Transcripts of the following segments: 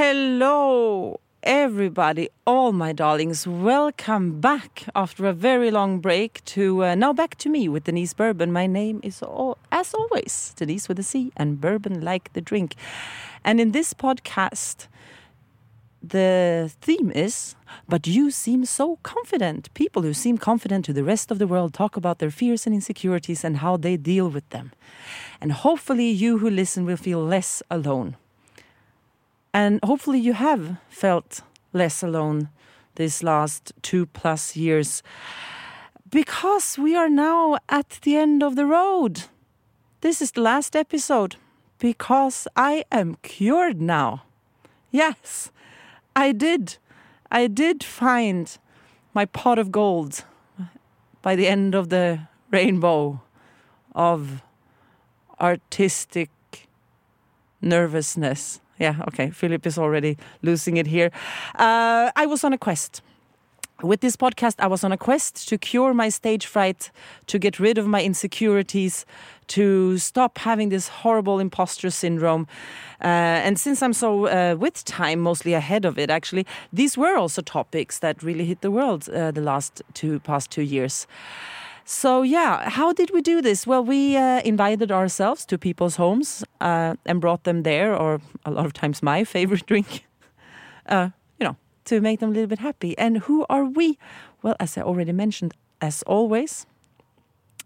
Hello, everybody, all my darlings. Welcome back after a very long break to uh, now back to me with Denise Bourbon. My name is, all, as always, Denise with a C and Bourbon like the drink. And in this podcast, the theme is, but you seem so confident. People who seem confident to the rest of the world talk about their fears and insecurities and how they deal with them. And hopefully, you who listen will feel less alone. And hopefully, you have felt less alone these last two plus years because we are now at the end of the road. This is the last episode because I am cured now. Yes, I did. I did find my pot of gold by the end of the rainbow of artistic nervousness. Yeah, okay. Philip is already losing it here. Uh, I was on a quest. With this podcast, I was on a quest to cure my stage fright, to get rid of my insecurities, to stop having this horrible imposter syndrome. Uh, and since I'm so uh, with time, mostly ahead of it, actually, these were also topics that really hit the world uh, the last two past two years. So yeah, how did we do this? Well, we uh, invited ourselves to people's homes uh, and brought them there, or a lot of times my favorite drink, uh, you know, to make them a little bit happy. And who are we? Well, as I already mentioned, as always,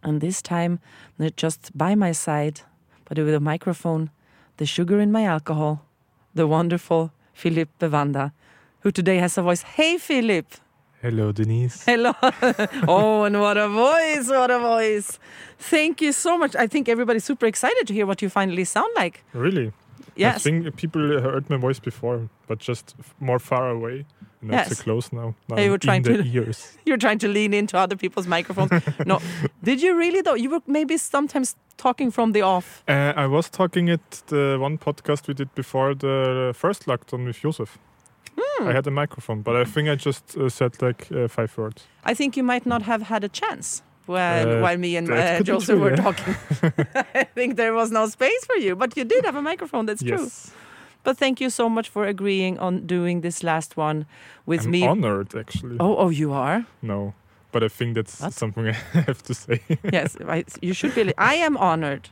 and this time not just by my side, but with a microphone, the sugar in my alcohol, the wonderful Philip Bevanda, who today has a voice. Hey, Philip. Hello, Denise. Hello. oh, and what a voice, what a voice. Thank you so much. I think everybody's super excited to hear what you finally sound like. Really? Yes. I think people heard my voice before, but just more far away. Not Yes. so close now. now you were in trying to- ears. You're trying to lean into other people's microphones. no. Did you really, though? You were maybe sometimes talking from the off. Uh, I was talking at the one podcast we did before the first lockdown with Josef. Hmm. I had a microphone, but I think I just uh, said like uh, five words. I think you might not have had a chance when, Uh, while me and uh, Joseph were yeah. talking. I think there was no space for you, but you did have a microphone. That's true. But thank you so much for agreeing on doing this last one with I'm me. honored, actually. Oh, oh, you are. No, but I think that's What? something I have to say. yes, I, you should be. I am honored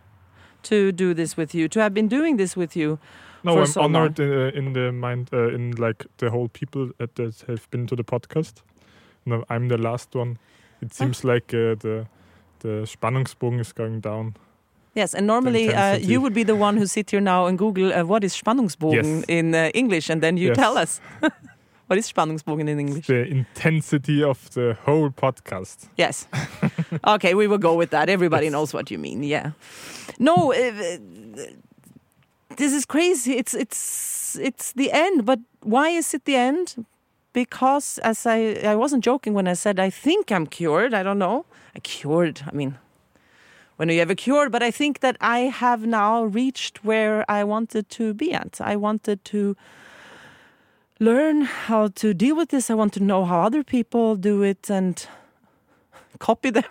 to do this with you, to have been doing this with you. No, I'm so honored uh, in the mind, uh, in like the whole people that, have been to the podcast. No, I'm the last one. It seems like uh, the the Spannungsbogen is going down. Yes, and normally uh, you would be the one who sit here now and Google uh, what is Spannungsbogen Yes. in uh, English, and then you Yes. tell us what is Spannungsbogen in English. The intensity of the whole podcast. Yes. okay, we will go with that. Everybody Yes. knows what you mean. Yeah. No, uh, this is crazy. It's it's it's the end. But why is it the end? Because as I I wasn't joking when I said I think I'm cured. I don't know. I cured. I mean, when are you ever cured? But I think that I have now reached where I wanted to be at. I wanted to learn how to deal with this. I want to know how other people do it and copy them.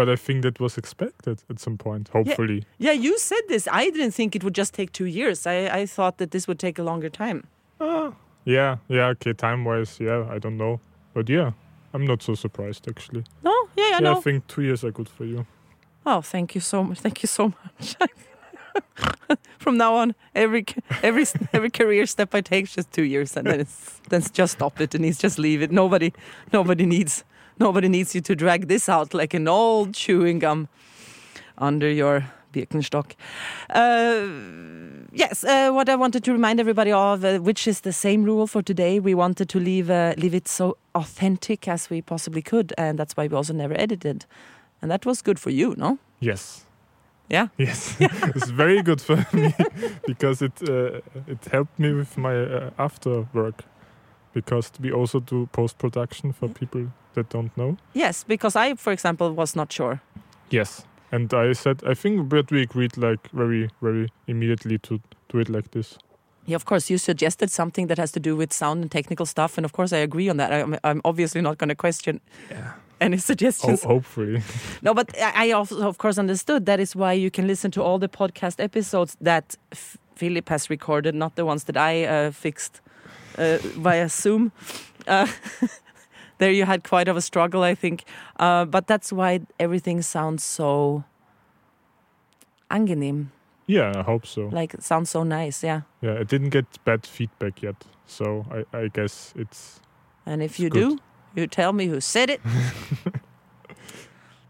But I think that was expected at some point, hopefully. Yeah, you said this. I didn't think it would just take two years. I, I thought that this would take a longer time. Ah, yeah, yeah, okay, time wise, yeah, I don't know. But yeah, I'm not so surprised actually. No, yeah, yeah, yeah, no. I think two years are good for you. Oh, thank you so much. Thank you so much. From now on, every every every career step I take is just two years, and then it's then it's just stop it, and he's just leave it. Nobody, nobody needs nobody needs you to drag this out like an old chewing gum under your Birkenstock. Uh, yes, uh, what I wanted to remind everybody of, uh, which is the same rule for today, we wanted to leave uh, leave it so authentic as we possibly could, and that's why we also never edited, and that was good for you, no? Yes. Yeah. Yes, it's very good for me because it uh, it helped me with my uh, after work because we also do post production for people that don't know. Yes, because I, for example, was not sure. Yes, and I said I think but we agreed like very very immediately to do it like this. Yeah, of course, you suggested something that has to do with sound and technical stuff, and of course, I agree on that. I'm, I'm obviously not going to question Yeah. any suggestions. hopefully. No, but I I also, of course, understood that is why you can listen to all the podcast episodes that f- Philip has recorded, not the ones that I uh, fixed uh, via Zoom. Uh, there you had quite of a struggle, I think. Uh, but that's why everything sounds so angenehm. Yeah, I hope so. Like it sounds so nice, yeah. Yeah, it didn't get bad feedback yet, so I, I guess it's. And if It's you good. do, you tell me who said it,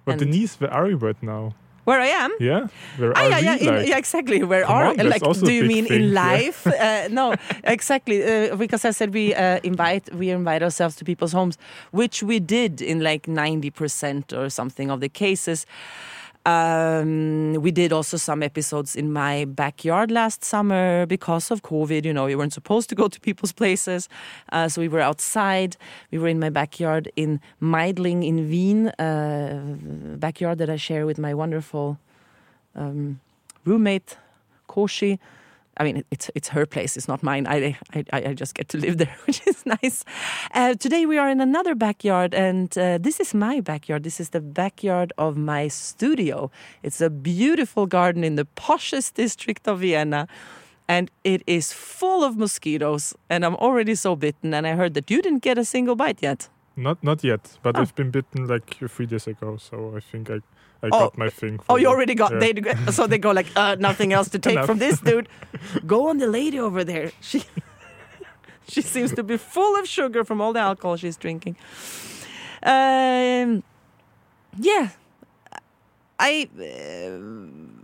But And- Denise, where are you right now? Where I am. Yeah, where Ah, are yeah, we? yeah, in- like? yeah, exactly. Where Come are on, like? Do you mean thing, in yeah. life? uh, no, exactly. Uh, because I said we uh, invite we invite ourselves to people's homes, which we did in like ninety percent or something of the cases. Um, we did also some episodes in my backyard last summer because of COVID. You know, we weren't supposed to go to people's places, uh, so we were outside. We were in my backyard in Meidling in Wien, uh, backyard that I share with my wonderful um, roommate Koshi. I mean, it's it's her place. It's not mine. I I, I just get to live there, which is nice. Uh, today we are in another backyard, and uh, this is my backyard. This is the backyard of my studio. It's a beautiful garden in the poshest district of Vienna, and it is full of mosquitoes. And I'm already so bitten. And I heard that you didn't get a single bite yet. Not not yet, but Oh. I've been bitten like three days ago, so I think I I Oh. got my thing. Oh, you already got. yeah. They so they go like, uh, nothing else to take from this dude. Go on the lady over there. She she seems to be full of sugar from all the alcohol she's drinking. Um, yeah, I uh,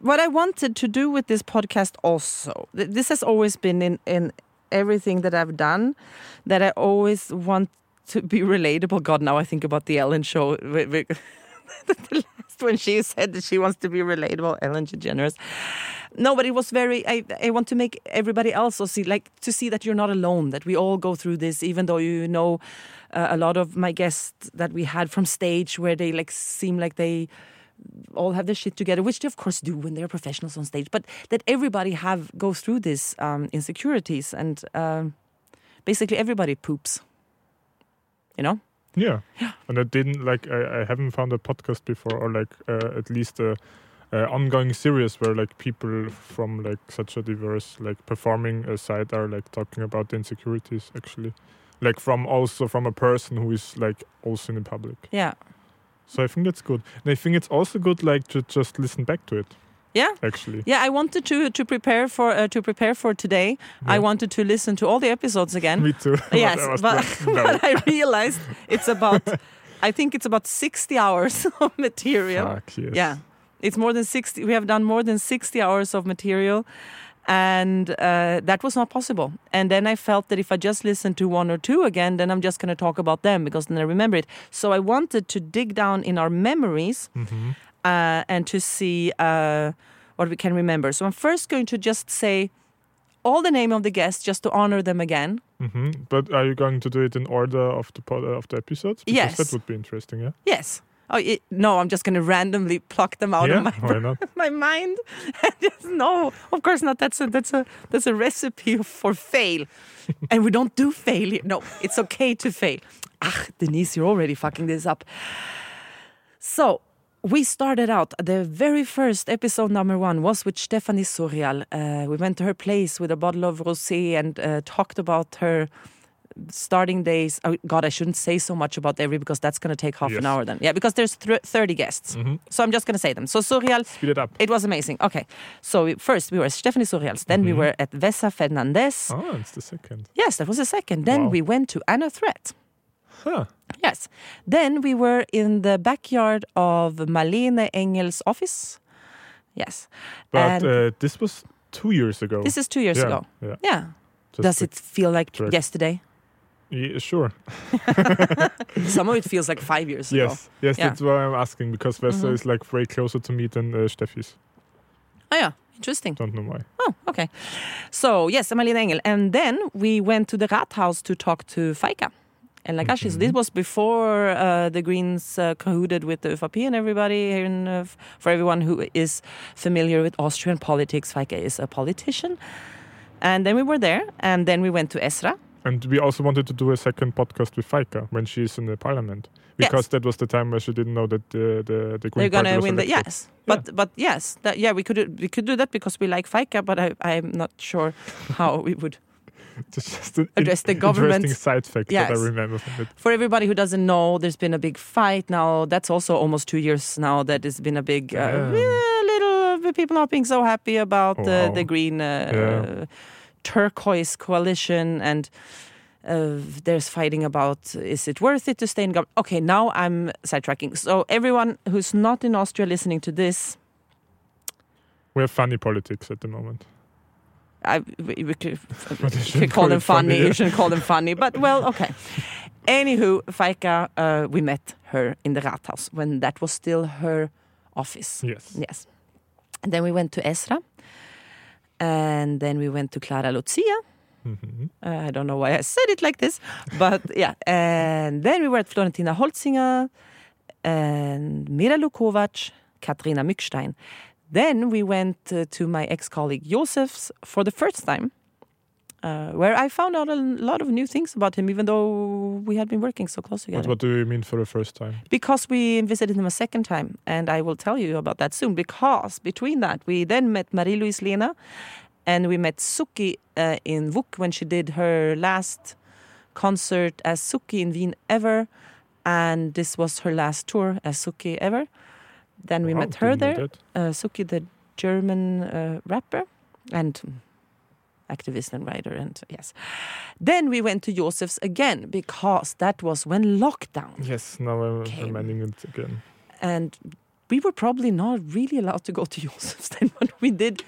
what I wanted to do with this podcast also. th- This has always been in in everything that I've done, that I always want to be relatable. God, now I think about the Ellen show. the last when she said that she wants to be relatable, Ellen DeGeneres. No, but it was very. I I want to make everybody else see, like, to see that you're not alone. That we all go through this, even though you know uh, a lot of my guests that we had from stage, where they like seem like they all have their shit together, which they of course do when they're professionals on stage. But that everybody have go through these um, insecurities, and um, basically everybody poops. You know. Yeah. Yeah. And I didn't like I, I haven't found a podcast before or like uh, at least a, a ongoing series where like people from like such a diverse like performing uh, side are like talking about the insecurities actually. Like from also from a person who is like also in the public. Yeah. So I think that's good. And I think it's also good like to just listen back to it. Yeah. Actually. Yeah, I wanted to to prepare for uh, to prepare for today. I wanted to listen to all the episodes again. Me too. But yes, I but, but I realized it's about I think it's about 60 hours of material. Fuck, yes. Yeah. It's more than 60 we have done more than 60 hours of material and uh, that was not possible. And then I felt that if I just listen to one or two again, then I'm just going to talk about them because then I remember it. So I wanted to dig down in our memories hmm uh, and to see uh, what we can remember. So I'm first going to just say all the name of the guests just to honor them again. hmm But are you going to do it in order of the pod, of the episodes? Because Yes. that would be interesting. Yeah. Yes. Oh it, no, I'm just going to randomly pluck them out yeah. of my my mind. just, no, of course not. That's a that's a that's a recipe for fail, and we don't do failure. No, it's okay to fail. Ah, Denise, you're already fucking this up. So we started out the very first episode number one was with Stephanie Surial. Uh, we went to her place with a bottle of rosé and uh, talked about her starting days. Oh God, I shouldn't say so much about every because that's going to take half Yes. an hour. Then, yeah, because there's thr 30 guests, hmm so I'm just going to say them. So Surial, Speed it up. it was amazing. Okay, so we, first we were at Stephanie Surials, then we Mhm. were at Vesa Fernandez. Oh, it's the second. Yes, that was the second. Then Wow. we went to Anna Threat. Huh. Yes. Then we were in the backyard of Malene Engel's office. Yes. But uh, this was two years ago. This is two years yeah, ago. Yeah. Yeah. Does it feel like yesterday? Yeah, sure. Some of it feels like five years ago. Yes. Yes, Yeah. that's why I'm asking because Vesta Mhm. is like way closer to me than uh, Steffi's. Oh, yeah. Interesting. Don't know why. Oh, okay. So, yes, Malene Engel. And then we went to the Rathaus to talk to Faika. And like actually, so this Mhm. was before uh, the Greens uh, cahooted with the ÖVP and everybody. in, uh, for everyone who is familiar with Austrian politics, Faika is a politician. And then we were there, and then we went to Esra. And we also wanted to do a second podcast with Faika when she's in the parliament. Because that was the time where she didn't know that the the, the Green They're gonna Party was win the yes, but but yes, that, yeah, we could we could do that because we like Faika, but I I'm not sure how we would just an address the government. interesting side fact that I remember from it. For everybody who doesn't know, there's been a big fight now. That's also almost two years now. That it's been a big uh, yeah, little people not being so happy about Oh, the wow. the green uh, Yeah. turquoise coalition and. Uh, there's fighting about is it worth it to stay in government? Okay, now I'm sidetracking. So everyone who's not in Austria listening to this, We have funny politics at the moment. I, we, could, But you you could call them funny, funny. yeah. You shouldn't call them funny, but well, okay. Anywho, Faika, uh, we met her in the Rathaus when that was still her office. Yes. Yes. And then we went to Esra. And then we went to Clara Lucia. Mhm. Uh, I don't know why I said it like this, but yeah. And then we were at Florentina Holzinger and Mira Lukovac, Katrina Mückstein. Then we went uh, to my ex colleague Josef's for the first time, uh, where I found out a lot of new things about him, even though we had been working so close together. What, what do you mean for the first time? Because we visited him a second time, and I will tell you about that soon. Because between that, we then met Marie-Louise Lehner, and we met Sookee uh, in WUK when she did her last concert as Sookee in Wien ever, and this was her last tour as Sookee ever. Then we Wow, met her there, uh, Sookee, the German uh, rapper and activist and writer, and yes. Then we went to Joseph's again because that was when lockdown Yes, now I'm Came. reminding it again. and we were probably not really allowed to go to Joseph's then, but we did.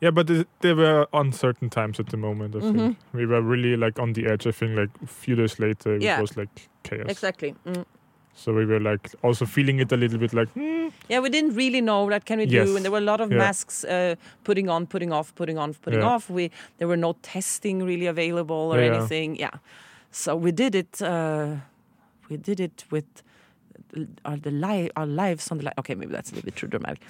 Yeah, but it, they were uncertain times at the moment. I Mhm. think we were really like on the edge. I think like a few days later it Yeah. was like chaos. Exactly. Mm. So we were like also feeling it a little bit like hmm, Yeah, we didn't really know what can we Yes. do, and there were a lot of Yeah. masks uh, putting on, putting off, putting on, putting Yeah. off. We there were no testing really available or Yeah. anything. Yeah, so we did it. Uh, we did it with our the li- our lives on the li- okay maybe that's a little bit too dramatic.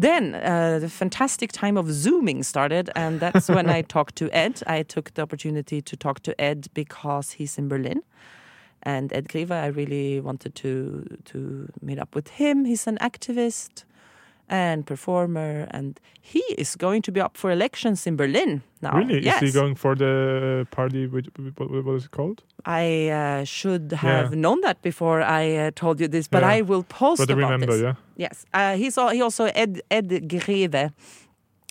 Then uh, the fantastic time of zooming started, and that's when I talked to Ed. I took the opportunity to talk to Ed because he's in Berlin. And Ed Greve, I really wanted to to meet up with him. He's an activist and performer, and he is going to be up for elections in Berlin now. really yes, is he going for the party? With, what, what was it called? I uh, should have Yeah. known that before I uh, told you this, but Yeah. I will post But I about remember, this. yeah. Yes, uh, he's all, he also Ed Ed Greve.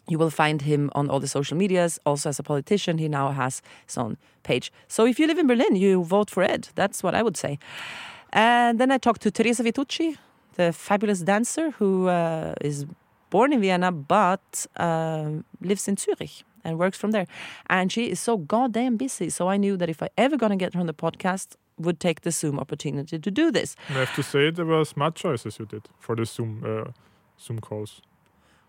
You will find him on all the social medias. Also, as a politician, he now has his own page. So, if you live in Berlin, you vote for Ed. That's what I would say. And then I talked to Teresa Vittucci, the fabulous dancer who uh, is born in Vienna but um lives in Zurich and works from there. And she is so goddamn busy. So I knew that if I ever gonna get her on the podcast, would take the Zoom opportunity to do this. I have to say there were smart choices you did for the Zoom uh, Zoom calls.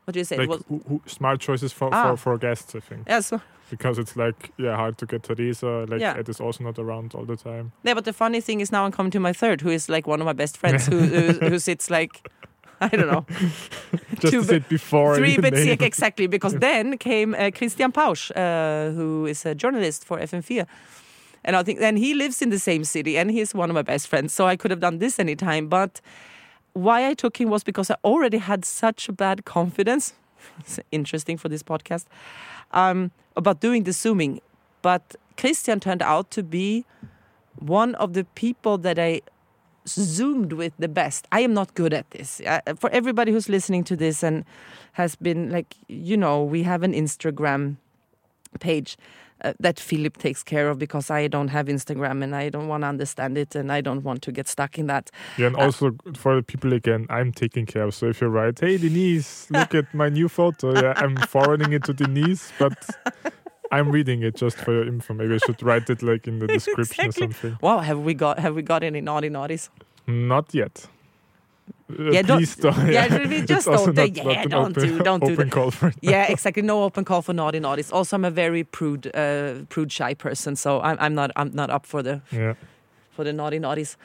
What do you say? Like Well, who, who, smart choices for, Ah. for, for guests, I think. yeah, so Because it's like yeah hard to get Teresa. Like Yeah. Ed is also not around all the time. Yeah, but the funny thing is now I'm coming to my third, who is like one of my best friends, who who, who sits like I don't know Just Two sit before three bits sick exactly. Because then came uh, Christian Pausch, uh, who is a journalist for FM4. And I think then he lives in the same city, and he's one of my best friends. So I could have done this anytime, but why I took him was because I already had such a bad confidence. It's interesting for this podcast um, about doing the zooming, but Christian turned out to be one of the people that I zoomed with the best. I am not good at this. Uh, for everybody who's listening to this and has been like, you know, we have an Instagram page uh, that Philip takes care of because I don't have Instagram and I don't want to understand it and I don't want to get stuck in that. Yeah, and also for the people again, I'm taking care of. So if you write, "Hey Denise, look at my new photo," yeah, I'm forwarding it to Denise, but I'm reading it just for your info. Maybe I should write it like in the description Exactly. or something. Wow, have we got have we got any naughty naughties? Not yet. Uh, Yeah, don't- please don't. yeah, we just don't not- yeah, not don't open, do- don't do open call for it. yeah, exactly. No open call for naughty naughties. Also, I'm a very prude, uh, prude, shy person, so I'm, I'm not, I'm not up for the Yeah. for the naughty naughties.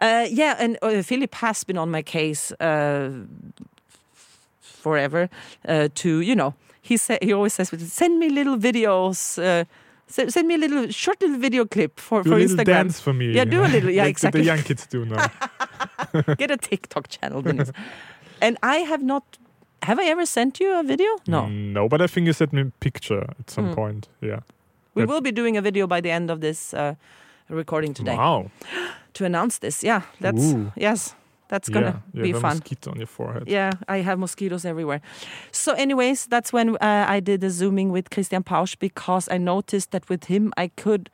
Uh, yeah, and uh, Philip has been on my case uh, forever. Uh, to you know, he said he always says, "Send me little videos." S- send me a little short little video clip for, Do for a little Instagram. dance for me. Yeah, do a little- yeah, like exactly. The young kids do now. Get a TikTok channel, Denise. and I have not. Have I ever sent you a video? No. No, but I think you sent me a picture at some Hmm. point. Yeah. We will be doing a video by the end of this uh, recording today Wow. to announce this. Yeah, that's Ooh. yes, that's gonna yeah, be fun. mosquito on your forehead. Yeah, I have mosquitoes everywhere. So, anyways, that's when uh, I did the zooming with Christian Pausch because I noticed that with him I could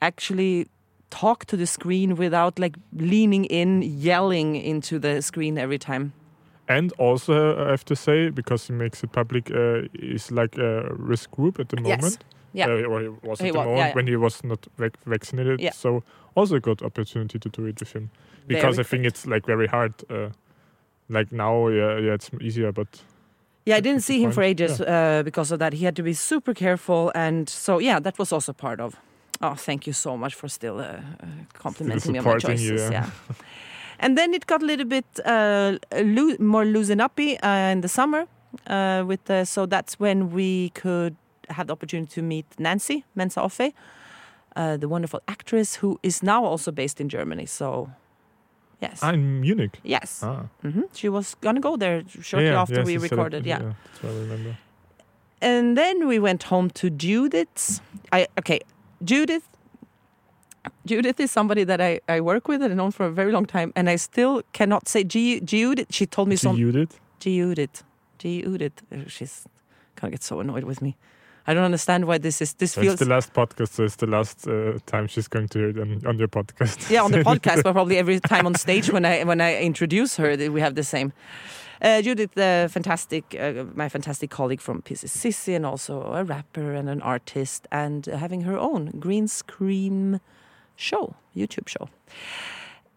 actually talk to the screen without like leaning in, yelling into the screen every time. And also, I have to say, because he makes it public, uh, he's like a risk group at the Yes. moment. Yeah. Uh, or he was He the wa- moment yeah, yeah. when he was not vac- vaccinated. Yeah. So also a good opportunity to do it with him. Because Very I think it's like very hard. Uh, like now, yeah, yeah, it's easier, but Yeah, I didn't see good him for ages uh, because of that. He had to be super careful, and so yeah, that was also part of. Oh, thank you so much for still uh, uh, complimenting me on my choices. yeah. and then it got a little bit uh, loo- more loosen uppy uh, in the summer. Uh, with so that's when we could have the opportunity to meet Nancy Mensah-Offei, uh, the wonderful actress who is now also based in Germany. So, yes, ah, in Munich. yes, Ah. hmm she was gonna go there shortly yeah, after yes, we you said it, recorded. yeah. that's what I remember. and then we went home to Judith's. I okay, Judith. Judith is somebody that I, I work with and known for a very long time, and I still cannot say G, Judith. She told me some Judith. Judith, Judith. She's gonna get so annoyed with me. I don't understand why this is. This So it's feels the last podcast, so it's the last uh, time she's going to hear it on, on your podcast. yeah on the podcast, but probably every time on stage when I when I introduce her, we have the same. Uh, Judith, uh, fantastic, uh, my fantastic colleague from Sissy, and also a rapper and an artist, and having her own green screen show, YouTube show.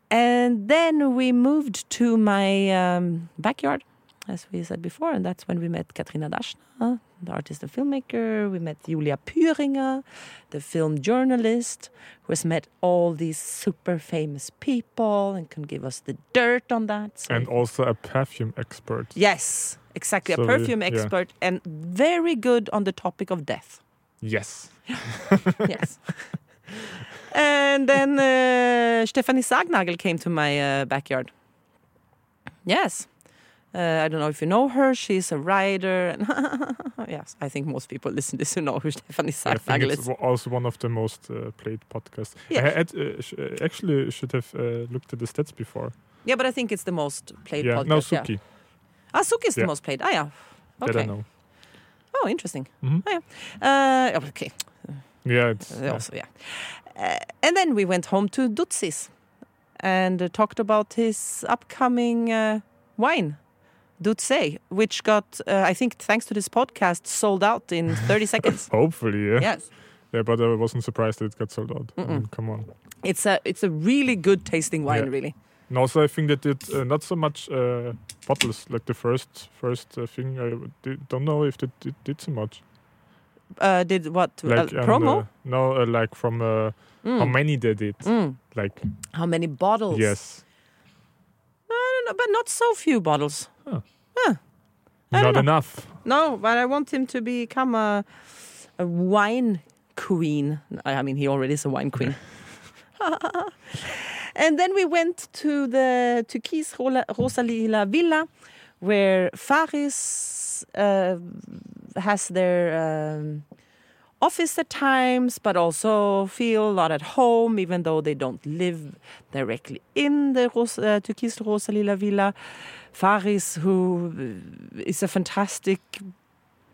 And then we moved to my um, backyard, as we said before, and that's when we met Katrina Daschner, the artist and filmmaker. We met Julia Pühringer, the film journalist, who has met all these super famous people and can give us the dirt on that. So and also a perfume expert. yes, exactly, So a we- perfume yeah. expert and very good on the topic of death. Yes. yes. and then uh, Stephanie Sargnagel came to my uh, backyard. Yes. Uh, I don't know if you know her. She's a writer. yes, I think most people listen to this who know who Stephanie it's is. also one of the most uh, played podcasts. Yeah. I had, uh, sh- uh, actually should have uh, looked at the stats before. Yeah, but I think it's the most played yeah, podcast. no, yeah. Sookee. Ah, Sookee is the most played. Ah, yeah. That I know. Oh, interesting. Mhm. Oh, yeah. Uh, okay. Yeah, it's. Also, yeah. Uh, and then we went home to Dutsis and uh, talked about his upcoming uh, wine, Dutse, which got, uh, I think, thanks to this podcast, sold out in 30 seconds. hopefully, yeah. Yes, Yeah, but I wasn't surprised that it got sold out. I Mm-mm. mean, come on. it's a it's a really good tasting wine, Yeah. really. And also, I think that it uh, not so much uh, bottles like the first first uh, thing. I did, don't know if it did, did so much. Uh, did what Like uh, um, promo? no, uh, like from uh, Mm. how many they did. Mm. Like How many bottles? yes, I but not so few bottles. I don't know. enough. No, but I want him to become a a wine queen. I mean, he already is a wine queen. and then we went to the to Rola- Rosalila Villa, where Faris uh, has their um, office at times, but also feel a lot at home, even though they don't live directly in the Ros- uh, Türkis Rosalila Villa. Faris, who is a fantastic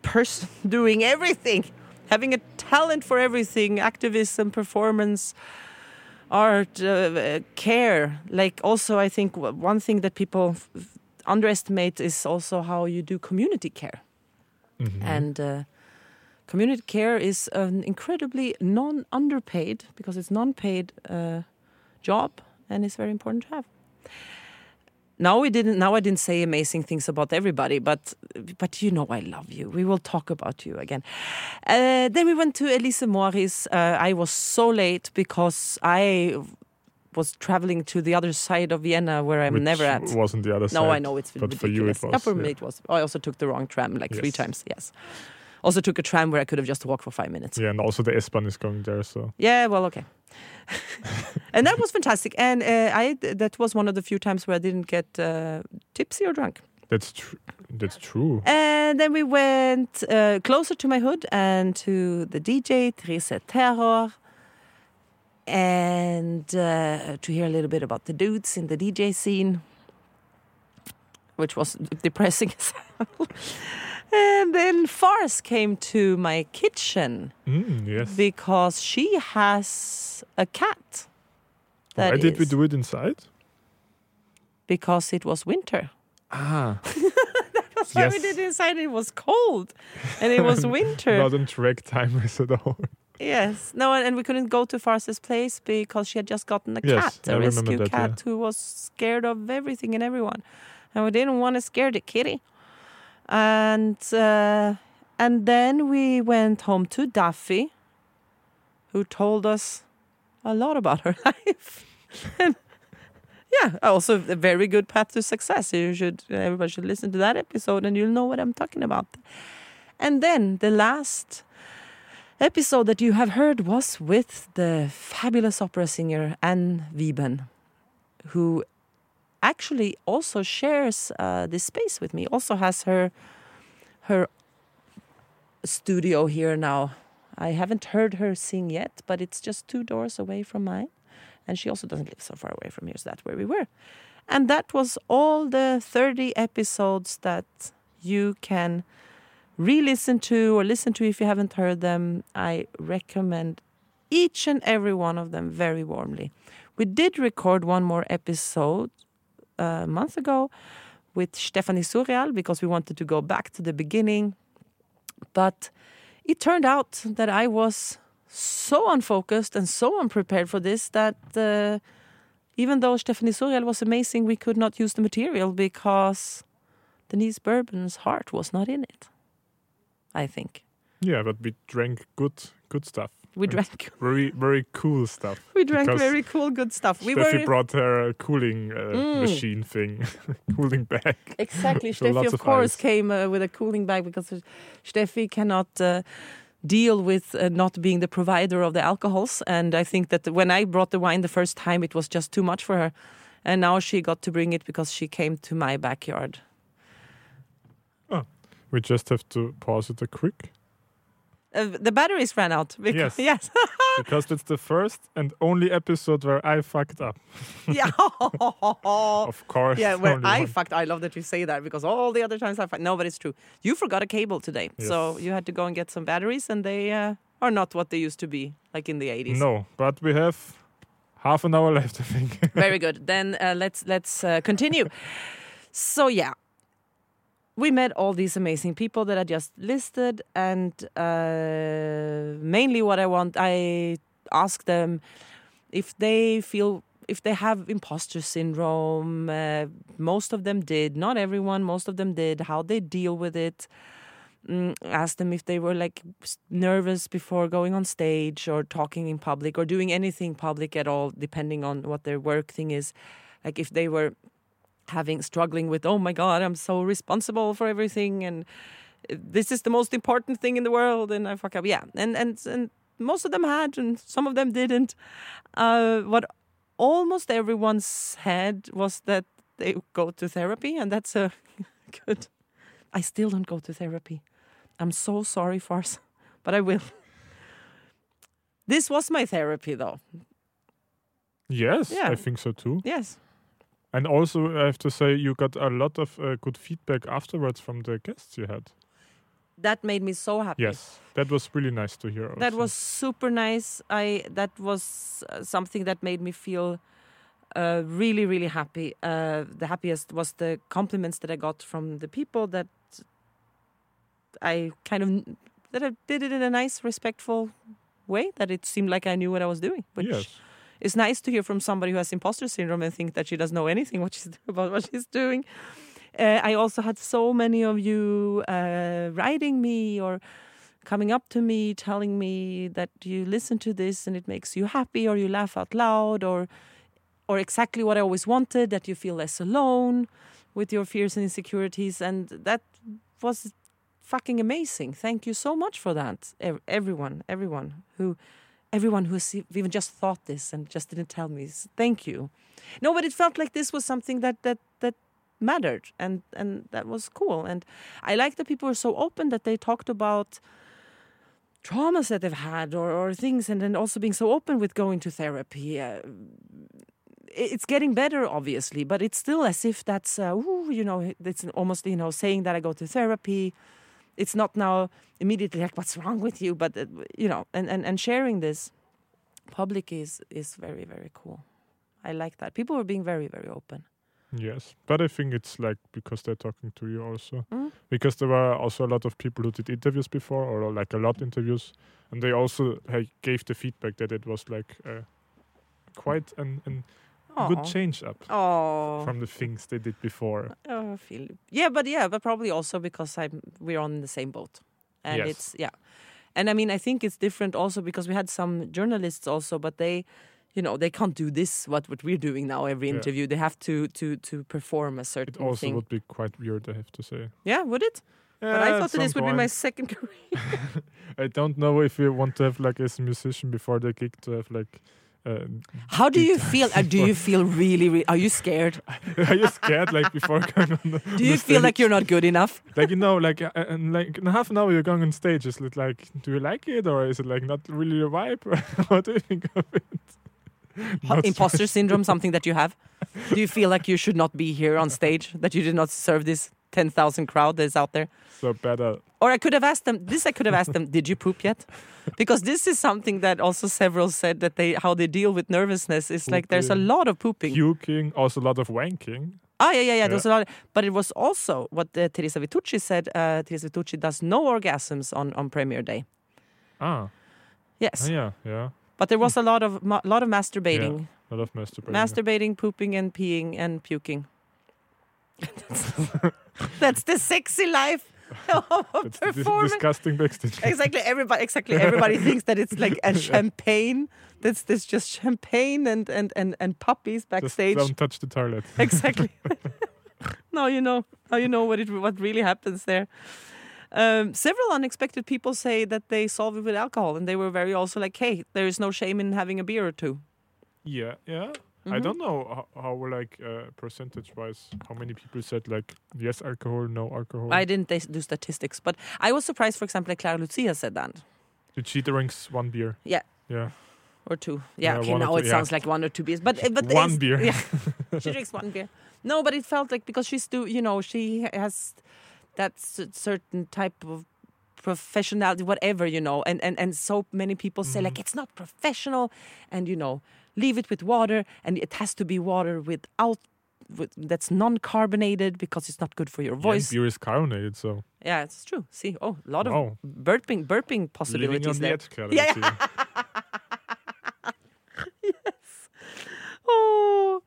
person doing everything, having a talent for everything activism, performance, art, uh, care. Like, also, I think one thing that people underestimate is also how you do community care. Mhm. And uh, community care is an incredibly non underpaid, because it's non paid uh, job and it's very important to have. Now we didn't. Now I didn't say amazing things about everybody, but but you know I love you. We will talk about you again. Uh, then we went to Elise Moris. Uh, I was so late because I was traveling to the other side of Vienna, where I'm Which never at. Wasn't the other side? No, I know it's but for you it was, yeah, for yeah. me it was. I also took the wrong tram like three times. Yes, Also took a tram where I could have just walked for five minutes. Yeah, and also the S-Bahn is going there, so Yeah, well, okay. and that was fantastic. And uh, I that was one of the few times where I didn't get uh, tipsy or drunk. that's true. That's true. And then we went uh, closer to my hood and to the DJ, Therese Terror, and uh, to hear a little bit about the dudes in the DJ scene, which was depressing as hell. And then Fars came to my kitchen Mm, yes. because she has a cat. Why that did we do it inside? Because it was winter. Ah, That's why we did it inside. It was cold, and it was winter. not on track timers at all. Yes. No, and, and we couldn't go to Fars's place because she had just gotten a Yes, cat, I a remember rescue that, yeah. cat who was scared of everything and everyone. And we didn't want to scare the kitty. And uh, and then we went home to Duffy, who told us a lot about her life. and yeah, also a very good path to success. You should everybody should listen to that episode and you'll know what I'm talking about. And then the last episode that you have heard was with the fabulous opera singer Anne Wieben, who actually also shares uh, this space with me. Also has her her studio here now. I haven't heard her sing yet, but it's just two doors away from mine, and she also doesn't live so far away from here. So that's where we were, and that was all the thirty episodes that you can re-listen to or listen to if you haven't heard them. I recommend each and every one of them very warmly. We did record one more episode a month ago with Stephanie Surreal because we wanted to go back to the beginning. But it turned out that I was so unfocused and so unprepared for this that uh, even though Stephanie Surreal was amazing, we could not use the material because Denise Bourbon's heart was not in it. I think. Yeah, but we drank good, good stuff. We drank very, very cool stuff. we drank very cool good stuff. We Steffi were brought her a cooling uh, Mm. machine thing, cooling bag. Exactly. So Steffi, of of course, ice. came uh, with a cooling bag because Steffi cannot uh, deal with uh, not being the provider of the alcohols. And I think that when I brought the wine the first time, it was just too much for her. And now she got to bring it because she came to my backyard. Oh, We just have to pause it a quick Uh, the batteries ran out. Because, yes. because that's the first and only episode where I fucked up. yeah. Of course. Yeah, where I one. fucked. I love that you say that because all the other times I fucked. No, but it's true. You forgot a cable today, so you had to go and get some batteries, and they uh, are not what they used to be, like in the eighties. No, but we have half an hour left, I think. Very good. Then uh, let's let's uh, continue. so yeah, we met all these amazing people that I just listed, and uh, mainly what I want, I ask them if they feel if they have imposter syndrome. Uh, most of them did, not everyone. Most of them did. How they deal with it. Mm, ask them if they were like nervous before going on stage or talking in public or doing anything public at all, depending on what their work thing is. Like if they were having struggling with, oh my God, I'm so responsible for everything and uh, this is the most important thing in the world and I fuck up. Yeah. And and and most of them had and some of them didn't. Uh, what almost everyone said was that they go to therapy and that's a good I still don't go to therapy. I'm so sorry, Fars, but I will. This was my therapy, though. yes, Yeah. I think so too. Yes. And also, I have to say, you got a lot of uh, good feedback afterwards from the guests you had. That made me so happy. Yes, that was really nice to hear. That was super nice. I that was uh, something that made me feel uh, really, really happy. Uh, the happiest was the compliments that I got from the people that I kind of that I did it in a nice, respectful way. That it seemed like I knew what I was doing, which yes. It's nice to hear from somebody who has imposter syndrome and think that she doesn't know anything what she's about what she's doing. Uh, I also had so many of you uh, writing me or coming up to me, telling me that you listen to this and it makes you happy, or you laugh out loud, or or exactly what I always wanted, that you feel less alone with your fears and insecurities, and that was fucking amazing. Thank you so much for that, everyone, everyone who, everyone who even just thought this and just didn't tell me. Thank you. No, but it felt like this was something that that that mattered, and and that was cool. And I like that people were so open that they talked about traumas that they've had or, or things and then also being so open with going to therapy uh, it's getting better obviously but it's still as if that's uh, ooh, you know it's almost you know saying that i go to therapy it's not now immediately like what's wrong with you but uh, you know and, and, and sharing this public is is very very cool i like that people were being very very open Yes, but I think it's like because they're talking to you also. Mm. Because there were also a lot of people who did interviews before, or like a lot interviews, and they also like, gave the feedback that it was like uh, quite an, an good change up oh from the things they did before. Oh, Philip. Yeah, but yeah, but probably also because I'm we're on the same boat, and Yes. it's yeah, and I mean I think it's different also because we had some journalists also, but they, you know, they can't do this what what we're doing now every Yeah. interview. They have to to to perform a certain. It also thing. would be quite weird, I have to say. Yeah, would it? but I thought that this would be my second career. I don't know if you want to have like as a musician before the gig to have like. Uh, How do you feel? Uh, do you feel really, really? Are you scared? are you scared like before going on the, Do you feel like you're not good enough? like you know like uh, and like in half an hour you're going on stage is it like do you like it or is it like not really your vibe what do you think of it Imposter syndrome, something that you have? Do you feel like you should not be here on stage? That you did not serve this ten thousand crowd that's out there? so better Or I could have asked them. This I could have asked them. Did you poop yet? Because this is something that also several said that they how they deal with nervousness is like there's a lot of pooping. puking also a lot of wanking Ah, yeah, yeah, yeah. There's a lot, but it was also what uh, Teresa Vittucci said. Uh, Teresa Vittucci does no orgasms on on premiere day. ah Yes, ah, yeah yeah but there was a lot of ma- lot of masturbating, a lot of masturbating masturbating, pooping, and peeing and puking. That's the sexy life of a performer. disgusting backstage. Exactly everybody exactly. Everybody thinks that it's like a champagne. That's that's just champagne and and and, and puppies just backstage. don't touch the toilet. Exactly. Now you know now you know what it what really happens there. Um, several unexpected people say that they solve it with alcohol and they were very also like hey there is no shame in having a beer or two. Yeah yeah I Mhm. don't know how, how like uh, percentage wise how many people said like yes alcohol no alcohol i didn't do statistics but i was surprised for example clara lucia said that did she drinks one beer Yeah. yeah or two yeah, Yeah, okay now it yeah. sounds like one or two beers but but one beer yeah she drinks one beer. No, but it felt like because she's do you know she has that certain type of professionality, whatever you know, and and and so many people say like Mhm. it's not professional, and you know leave it with water, and it has to be water without. With, that's non-carbonated because it's not good for your Yeah, voice. beer is carbonated so Yeah, it's true. See, oh, a lot of wow burping, burping on possibilities the there. edge Yeah, Lucia. oh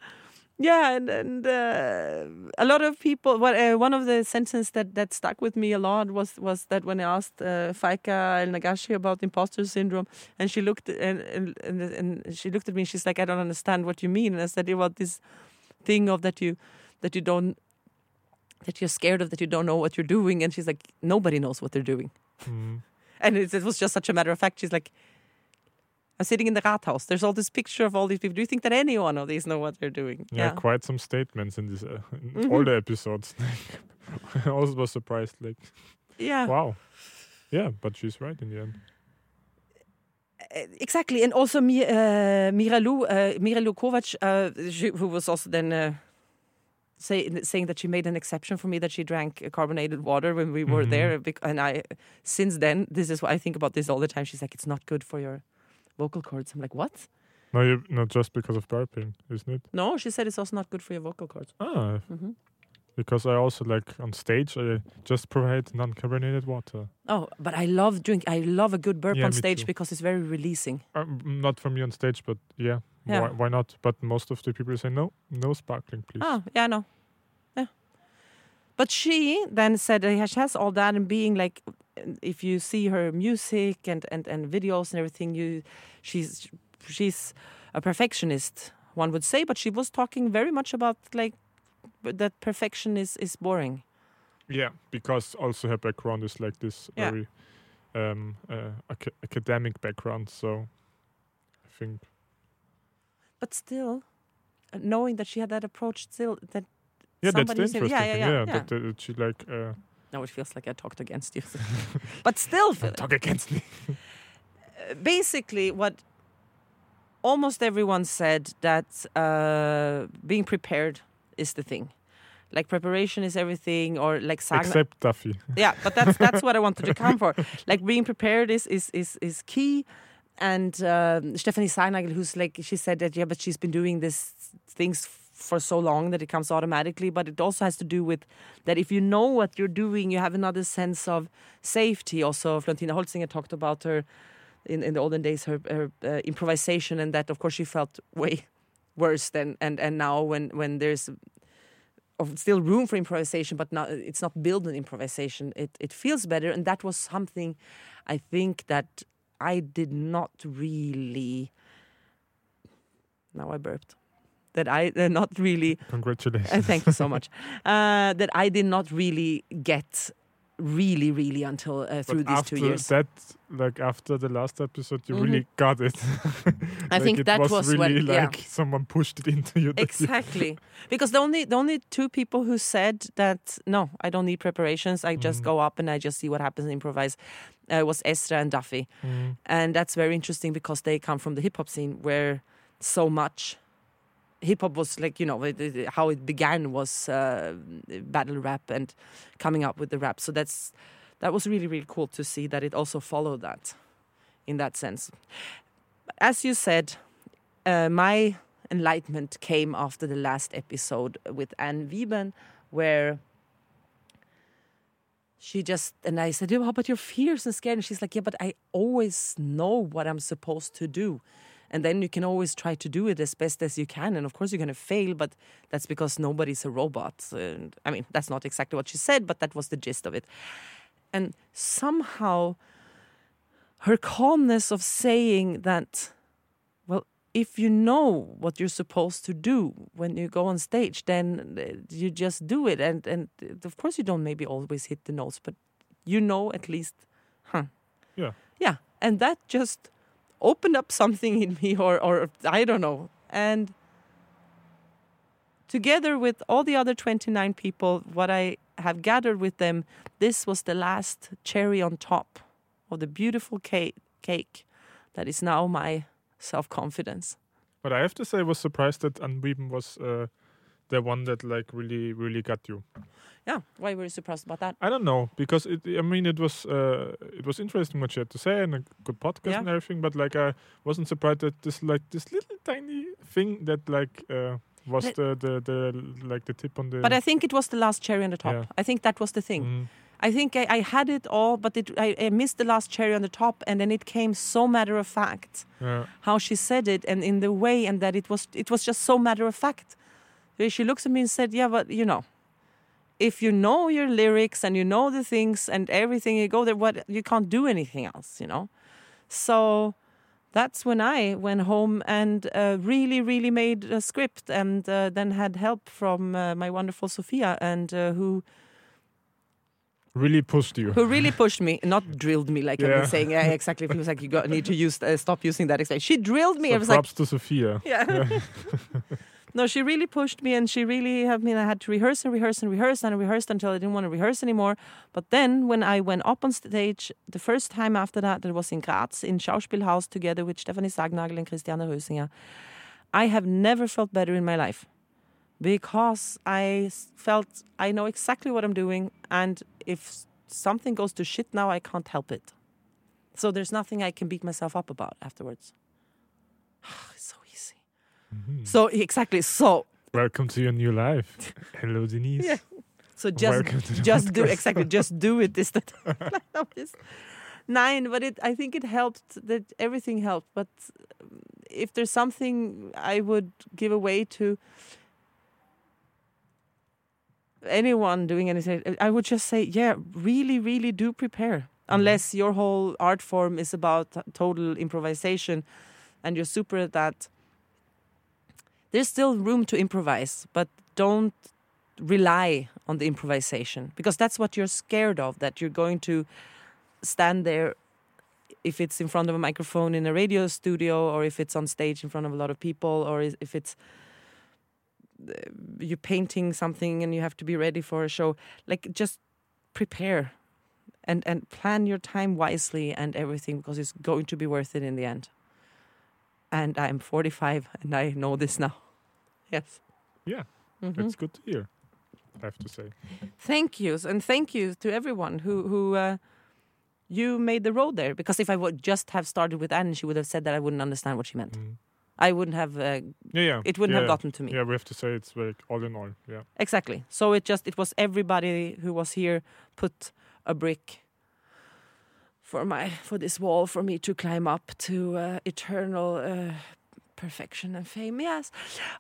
yeah and and uh, a lot of people what uh, one of the sentences that that stuck with me a lot was was that when i asked uh, Faika El Nagashi about imposter syndrome and she looked and, and and she looked at me and she's like i don't understand what you mean and i said about this thing of that you that you don't that you're scared of that you don't know what you're doing and she's like nobody knows what they're doing Mm. and it, it was just such a matter of fact. She's like, I'm sitting in the Rathaus. There's all this picture of all these people. Do you think that any one of these know what they're doing? Yeah, quite some statements in this uh, in Mhm. all the episodes. I also was surprised. Like, Yeah. wow, yeah, but she's right in the end. Uh, Exactly. And also Mi, uh, Miralu, uh, Miralu Kovac, uh, she, who was also then uh, say, saying that she made an exception for me that she drank carbonated water when we were Mhm. there. And I, since then, this is what I think about this all the time. She's like, it's not good for your vocal cords. I'm like, what? No, you, not just because of burping, isn't it? No, she said it's also not good for your vocal cords. Ah, hmm because I also like on stage I just provide non-carbonated water. Oh, but I love drink. I love a good burp Yeah, on stage too. because it's very releasing. Um, not for me on stage, but yeah, Yeah. Why, why not? But most of the people say no, no sparkling, please. Oh, yeah, no, yeah. But she then said she has all that and being like, if you see her music and and and videos and everything, you, she's she's a perfectionist, one would say. But she was talking very much about like that perfection is is boring. Yeah, because also her background is like this Yeah. very um, uh, aca- academic background. So I think But still, uh, knowing that she had that approach, still that yeah, that's the interesting yeah, yeah, thing. yeah, yeah. That, that she like uh, now it feels like I talked against you. but still, Philip, talk against me. basically what almost everyone said that uh, being prepared is the thing. Like preparation is everything, or like Sagna. Except Duffy. yeah, but that's that's what I wanted to come for. Like being prepared is is is is key. And um Stephanie Sargnagel, who's like she said that yeah, but she's been doing this things for so long that it comes automatically. But it also has to do with that if you know what you're doing, you have another sense of safety. Also, Florentina Holzinger talked about her in, in the olden days, her, her uh, improvisation, and that of course she felt way worse than and and now when when there's still room for improvisation, but not it's not built on improvisation. It it feels better, and that was something I think that I did not really. Now I burped. That I uh, not really. Congratulations. Uh, thank you so much. Uh, that I did not really get really, really until uh, through but these two years. that, like after the last episode, you Mhm. really got it. I think that was, was really when- yeah. like someone pushed it into you. exactly because the only the only two people who said that no i don't need preparations i just Mhm. go up and i just see what happens and improvise uh, was Esra and Duffy Mm. and that's very interesting because they come from the hip hop scene where so much hip hop was like you know how it began was uh, battle rap and coming up with the rap so that's that was really really cool to see that it also followed that in that sense as you said uh, my enlightenment came after the last episode with Anne Wieben, where she just and I said, "Yeah, but you're fierce and scared." And she's like, "Yeah, but I always know what I'm supposed to do." And then you can always try to do it as best as you can. And of course, you're going to fail, but that's because nobody's a robot. And I mean, that's not exactly what she said, but that was the gist of it. And somehow, her calmness of saying that, well, if you know what you're supposed to do when you go on stage, then uh, you just do it. And and of course, you don't maybe always hit the notes, but you know at least, huh? Yeah. Yeah, and that just opened up something in me, or or I don't know, and together with all the other 29 people, what I have gathered with them, this was the last cherry on top of the beautiful cake, cake that is now my self confidence. But I have to say, I was surprised that Anne Wieben was uh, the one that like really, really got you. Yeah, why were you surprised about that? I don't know because it. I mean, it was uh, it was interesting what she had to say and a good podcast Yeah. and everything. But like, I wasn't surprised that this like this little tiny thing that like uh, was the, the the like the tip on the. But I think it was the last cherry on the top. Yeah. I think that was the thing. Mhm. I think I, I had it all, but it, I, I missed the last cherry on the top, and then it came so matter of fact Yeah. how she said it, and in the way, and that it was it was just so matter of fact. Where She looks at me and said, "Yeah, but you know, if you know your lyrics and you know the things and everything, you go there. What you can't do anything else, you know." So that's when I went home and uh, really, really made a script, and uh, then had help from uh, my wonderful Sophia, and uh, who Really pushed you. who really pushed me, not drilled me like I've been saying. Yeah, exactly. It was like you got, need to use uh, stop using that expression. She drilled me. So I was like, props to Sophia. yeah. no, she really pushed me, and she really had me. I had to rehearse and rehearse and rehearse and I rehearsed until I didn't want to rehearse anymore. But then, when I went up on stage the first time after that, that was in Graz in Schauspielhaus together with Stefanie Sargnagel and Christiane Rösinger. I have never felt better in my life because I felt I know exactly what I'm doing, and if something goes to shit now, I can't help it. So there's nothing I can beat myself up about afterwards. it's so exactly. So Welcome to your new life. Hello, Denise. Yeah. so just Welcome to the just do exactly just do it this that nine but it i think it helped that everything helped but um, if there's something i would give away to anyone doing anything i would just say yeah really really do prepare unless your whole art form is about total improvisation and you're super at that there's still room to improvise but don't rely on the improvisation because that's what you're scared of that you're going to stand there if it's in front of a microphone in a radio studio or if it's on stage in front of a lot of people or if it's you're painting something and you have to be ready for a show. Like just prepare and and plan your time wisely and everything because it's going to be worth it in the end and i'm 45 and i know this now yes Yeah, Mhm. it's good to hear. I have to say. thank yous and thank you to everyone who who uh, you made the road there because if i would just have started with anne she would have said that i wouldn't understand what she meant Mm. i wouldn't have uh, Yeah, yeah. it wouldn't yeah. have gotten to me Yeah, we have to say it's like all in all. Yeah. exactly so it just it was everybody who was here put a brick for my for this wall for me to climb up to uh, eternal uh, perfection and fame yes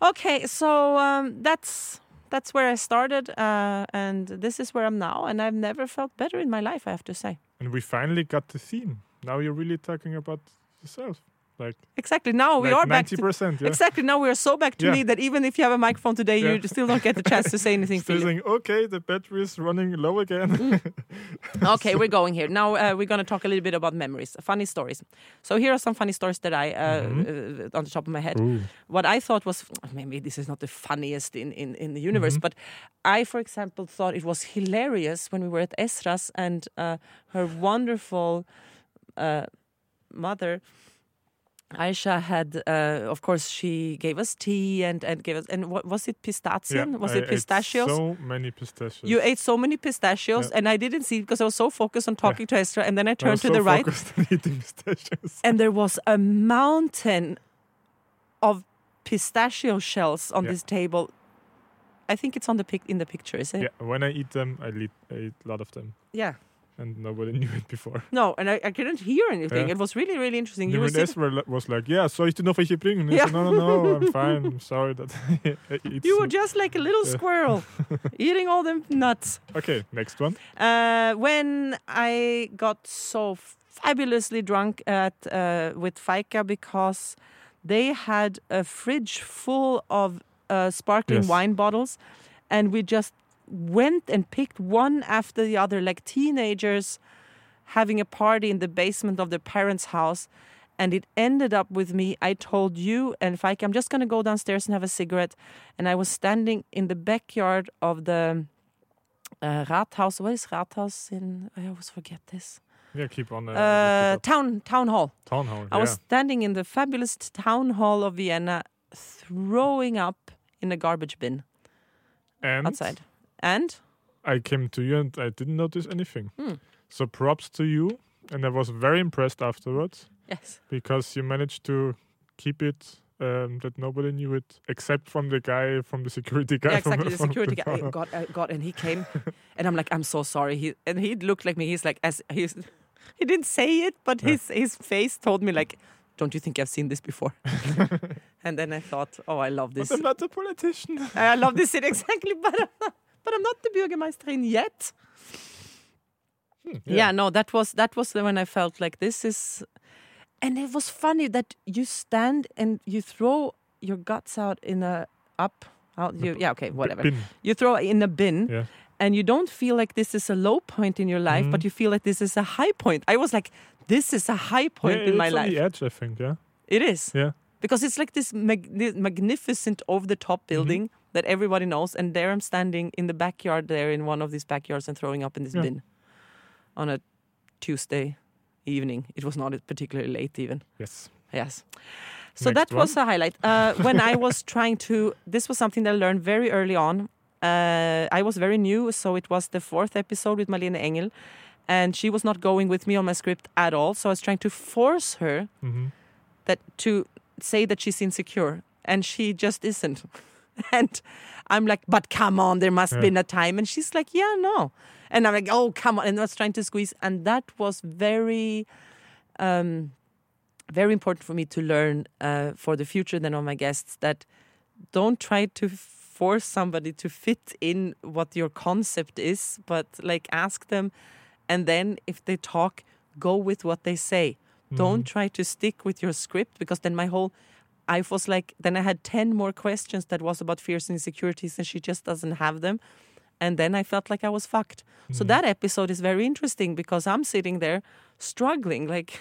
okay so um, that's that's where i started uh, and this is where i'm now and i've never felt better in my life i have to say And we finally got the theme. Now you're really talking about yourself. Like, exactly now we like are back to 90%. Yeah. Exactly. Now we are so back to Yeah. me that even if you have a microphone today, Yeah. you still don't get the chance to say anything. Still saying, okay, the battery is running low again. Okay, we're going here now. Uh, we're going to talk a little bit about memories, funny stories. So here are some funny stories that I, uh, Mhm. uh, on the top of my head. Ooh. What I thought was maybe this is not the funniest in in, in the universe, Mhm. but I, for example, thought it was hilarious when we were at Esra's and uh, her wonderful uh, mother. Aisha had, uh, of course, she gave us tea and and gave us and what was it pistachio? was I it ate pistachios? So many pistachios. You ate so many pistachios, Yeah. and I didn't see because I was so focused on talking to Esther. And then I I turned was to so the right, focused on eating pistachios. and there was a mountain of pistachio shells on Yeah. this table. I think it's on the pic in the picture, is it? Yeah, when I eat them, I, eat, I eat a lot of them. Yeah. And nobody knew it before. No, and I, I couldn't hear anything. Yeah. It was really, really interesting. You were Even Esmer was like, yeah, dir noch welche bringen? And Yeah. said, no, no, no, I'm fine. I'm sorry that you were just like a little Yeah. squirrel eating all them nuts. Okay, next one. Uh, when I got so fabulously drunk at uh, with Faika because they had a fridge full of uh, sparkling Yes. wine bottles, and we just went and picked one after the other, like teenagers having a party in the basement of their parents' house. And it ended up with me. I told you and Faika, I'm just going to go downstairs and have a cigarette. And I was standing in the backyard of the uh, Rathaus. What is Rathaus in? I always forget this. Yeah, keep on. Uh, Uh, town town hall. Town hall. I was standing in the fabulous town hall of Vienna, throwing up in a garbage bin. And outside. And I came to you and I didn't notice anything. Hmm. So props to you. And I was very impressed afterwards yes, because you managed to keep it um, that nobody knew it except from the guy, from the security guy. yeah, from- exactly. The from security guy. town I hall. got, I got, and he came, and I'm like, I'm so sorry. He and he looked like me. He's like, as he's, he didn't say it, but Yeah. his his face told me like, don't you think I've seen this before? and then I thought, oh, I love But this. I'm not a politician. I love this city exactly, but but I'm not the Bürgermeisterin yet. Hmm, Yeah. no, that was that was the when I felt like this is, and it was funny that you stand and you throw your guts out in a up out you yeah okay whatever Bin. you throw in a bin Yeah. and you don't feel like this is a low point in your life, but Mhm. you feel like this is a high point. I was like, this is a high point yeah, in my life. it's on the edge, I think. Yeah. It is Yeah. because it's like this mag- this magnificent over the top building that everybody knows and there i'm standing in the backyard there in one of these backyards and throwing up in this Yeah. bin on a tuesday evening. It was not particularly late even. Yes. yes. So Next that was a highlight. Uh, when i was trying to this was something that i learned very early on. Uh, i was very new so it was the fourth episode with malene engel and she was not going with me on my script at all. So i was trying to force her hmm that to say that she's insecure and she just isn't and i'm like but come on there must Yeah. been a time. And she's like yeah no. And i'm like oh come on. And i was trying to squeeze. And that was very um very important for me to learn uh, for the future then on my guests that don't try to force somebody to fit in what your concept is but like ask them. And then if they talk go with what they say. Don't Mm-hmm. try to stick with your script because then my whole I was like then I had 10 more questions that was about fears and insecurities and she just doesn't have them and then I felt like I was fucked. So Mhm. that episode is very interesting because I'm sitting there struggling like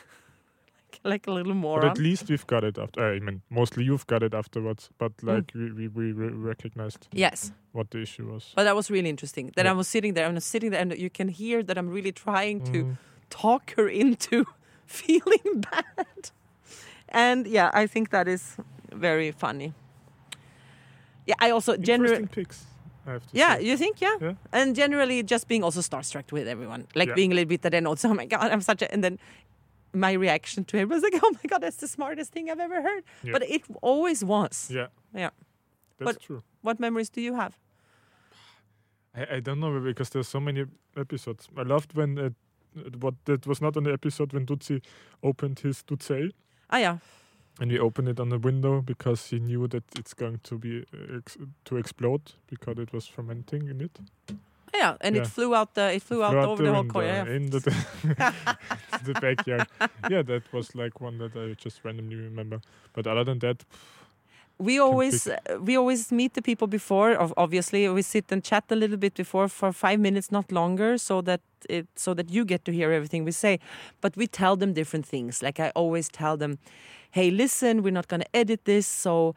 like, like a little more. But at least we've got it after. I mean, mostly you've got it afterwards. But Mm. like we, we, we recognized yes, what the issue was. but that was really interesting. That I was sitting there, I'm sitting there, and you can hear that I'm really trying to Mm. talk her into feeling bad. And yeah, I think that is very funny. Yeah, I also generally Interesting picks. I have to Yeah, say. you think? Yeah. Yeah. And generally just being also starstruck with everyone. Like Yeah. being a little bit that then also, oh my God, I'm such a. And then my reaction to it was like, oh my God, that's the smartest thing I've ever heard. Yeah. But it always was. Yeah. Yeah. That's But- true. What memories do you have? I, I don't know because there's so many episodes. I loved when it, it- what that was not on the episode when Dutzi opened his Dutzei Ah, yeah. and he opened it on the window because he knew that it's going to be uh, ex- to explode because it was fermenting in it. Ah, Yeah. And Yeah. it flew out the, it flew out Flew over the whole window, coin. Yeah. in the, the backyard. yeah, that was like one that I just randomly remember. But other than that, we always uh, we always meet the people before obviously. We sit and chat a little bit before for five minutes not longer so that it so that you get to hear everything we say. But we tell them different things. Like i always tell them hey listen we're not going to edit this so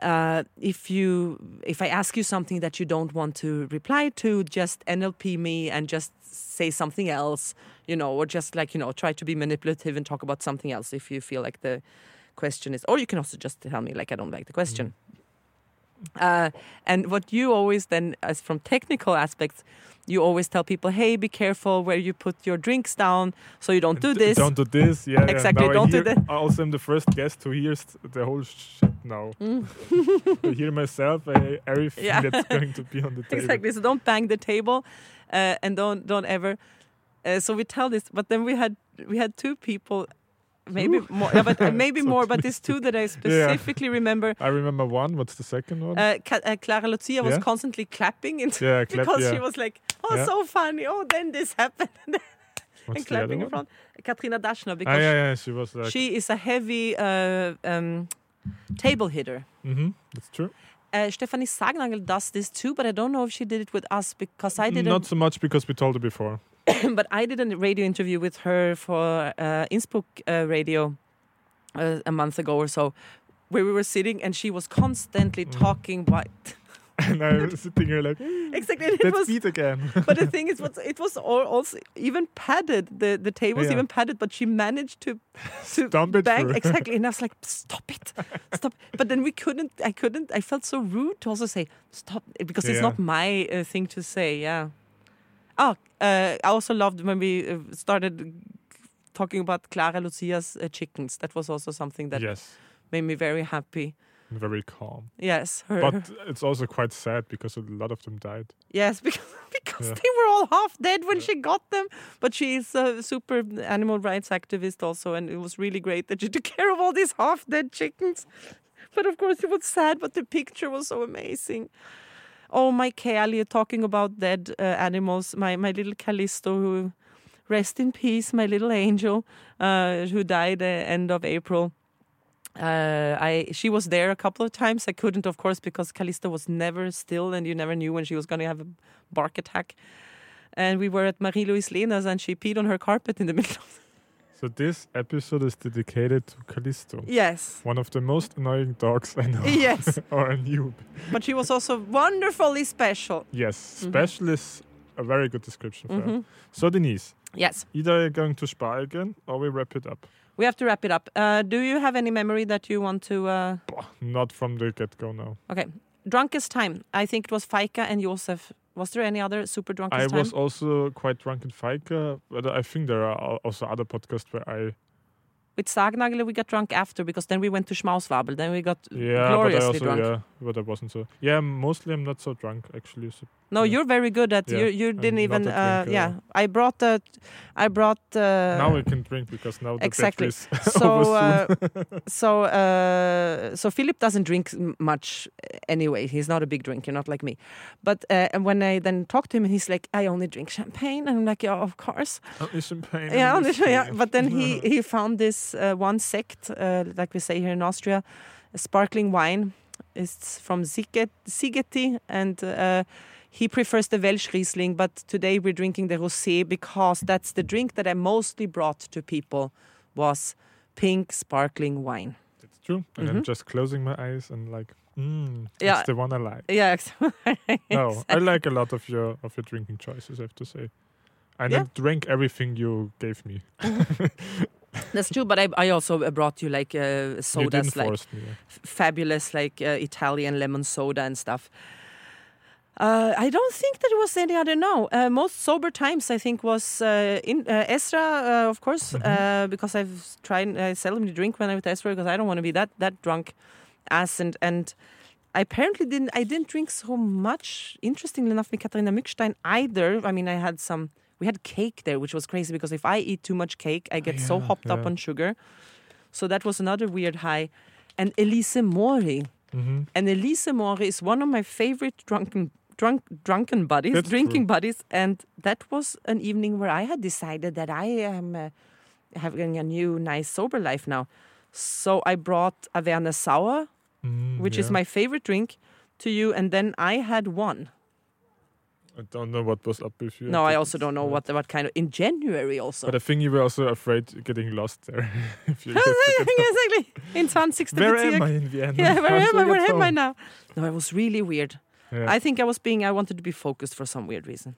uh, if you if i ask you something that you don't want to reply to just nlp me and just say something else you know or just like you know try to be manipulative and talk about something else if you feel like the question is, or you can also just tell me like I don't like the question. Uh, and what you always then, as from technical aspects, you always tell people, "Hey, be careful where you put your drinks down, so you don't do this." Don't do this. Yeah, yeah. Exactly, I don't do hear- that. I Also, am the first guest who hears the whole shit now. Mm. I hear myself. I, everything Yeah. that's going to be on the table. exactly. So don't bang the table, uh, and don't don't ever. Uh, so we tell this, but then we had we had two people, maybe more, yeah, but uh, maybe more. But these two that I specifically remember. I remember one. What's the second one? Uh, uh, Clara Lucia was Yeah. constantly clapping into yeah, clap, because yeah. she was like, "Oh, Yeah. so funny! Oh, then this happened." And clapping in front. Katrina Dashner Ah, because yeah, yeah. She was like. she is a heavy uh, um, table hitter. hmm that's true. Uh, Stefanie Sargnagel does this too, but I don't know if she did it with us because I didn't. Not so much because we told her before. but I did a radio interview with her for uh, Innsbruck uh, radio uh, a month ago or so, where we were sitting and she was constantly Mm. talking. What and I was sitting here like, exactly? It was beat again. but the thing is, it was all, also even padded. The the table was Yeah. even padded, but she managed to to Stomp it bang exactly. And I was like, stop it, stop. But then we couldn't. I couldn't. I felt so rude to also say stop because it's not my uh, thing to say. Yeah. Oh, I also loved when we uh, started talking about Clara Lucia's uh, chickens. That was also something that yes, made me very happy. and very calm. Yes, her. But it's also quite sad because a lot of them died. Yes, because because Yeah. they were all half dead when Yeah. she got them. But she's a super animal rights activist also, and it was really great that she took care of all these half dead chickens. But of course, it was sad. But the picture was so amazing. Oh, my Kelly, talking about dead uh, animals. My my little Callisto, who rest in peace, my little angel, uh, who died uh, end of April. Uh, I she was there a couple of times. I couldn't, of course, because Callisto was never still, and you never knew when she was going to have a bark attack. And we were at Marie-Luise Lehner's, and she peed on her carpet in the middle. of So this episode is dedicated to Callisto, Yes, one of the most annoying dogs I know. yes, or a noob. but she was also wonderfully special. Yes, Mhm. special is a very good description for her. Mhm. So Denise, Yes, either you're going to Spa again or we wrap it up. we have to wrap it up. Uh, do you have any memory that you want to? Uh, Not from the get-go now. okay, drunkest time. I think it was Faika and Josef. Was there any other super drunkest I time? was also quite drunk in Faika, uh, but I think there are also other podcasts where I With Sargnagel, we got drunk after because then we went to Schmauswabel. Then we got yeah, but I gloriously also drunk. yeah, but I wasn't so yeah. Mostly I'm not so drunk actually. So No, Yeah. you're very good at Yeah, you. You didn't even. Uh, yeah, I brought the. I brought. Uh, now we can drink because now the exactly. so uh, so uh, so Philip doesn't drink much anyway. He's not a big drinker, not like me. But uh, and when I then talk to him, he's like, "I only drink champagne," and I'm like, "Yeah, of course." Only champagne. yeah, only, yeah. But then he he found this uh, one Sekt, uh, like we say here in Austria, sparkling wine. It's from Siget, Szigeti, and uh, He prefers the Welschriesling, but today we're drinking the rosé because that's the drink that I mostly brought to people was pink sparkling wine. It's true. And I'm Mhm. just closing my eyes and like, mm, Yeah. that's the one I like. Yeah, ex- No, I like a lot of your of your drinking choices. I have to say, and Yeah. I drank everything you gave me. that's true. But I, I also brought you like uh, sodas, didn't like me. f- fabulous, like uh, Italian lemon soda and stuff. Uh, I don't think that it was any other. No, uh, most sober times I think was uh, in uh, Esra, uh, of course, Mhm. uh, because I've tried. I seldomly drink when I'm with Esra because I don't want to be that that drunk, as and and. I apparently didn't. I didn't drink so much. Interestingly enough, with Katharina Mückstein either. I mean, I had some. We had cake there, which was crazy because if I eat too much cake, I get so yeah, hopped up on sugar. So that was another weird high. And Elise Mori. hmm And Elise Mori is one of my favorite drunken drunk drunken buddies, That's drinking buddies. And that was an evening where I had decided that I am uh, having a new nice sober life now. So I brought Averna Sour, Mm, which is my favorite drink, to you, and then I had one. I don't know what was up with you. No, I but also don't know what what kind of in January also. But I think you were also afraid getting lost there. if you have to get exactly in 2016. Where am I in Vienna? Yeah, where How am I? Where am I now? No, it was really weird. Yeah. I think I was being, I wanted to be focused for some weird reason.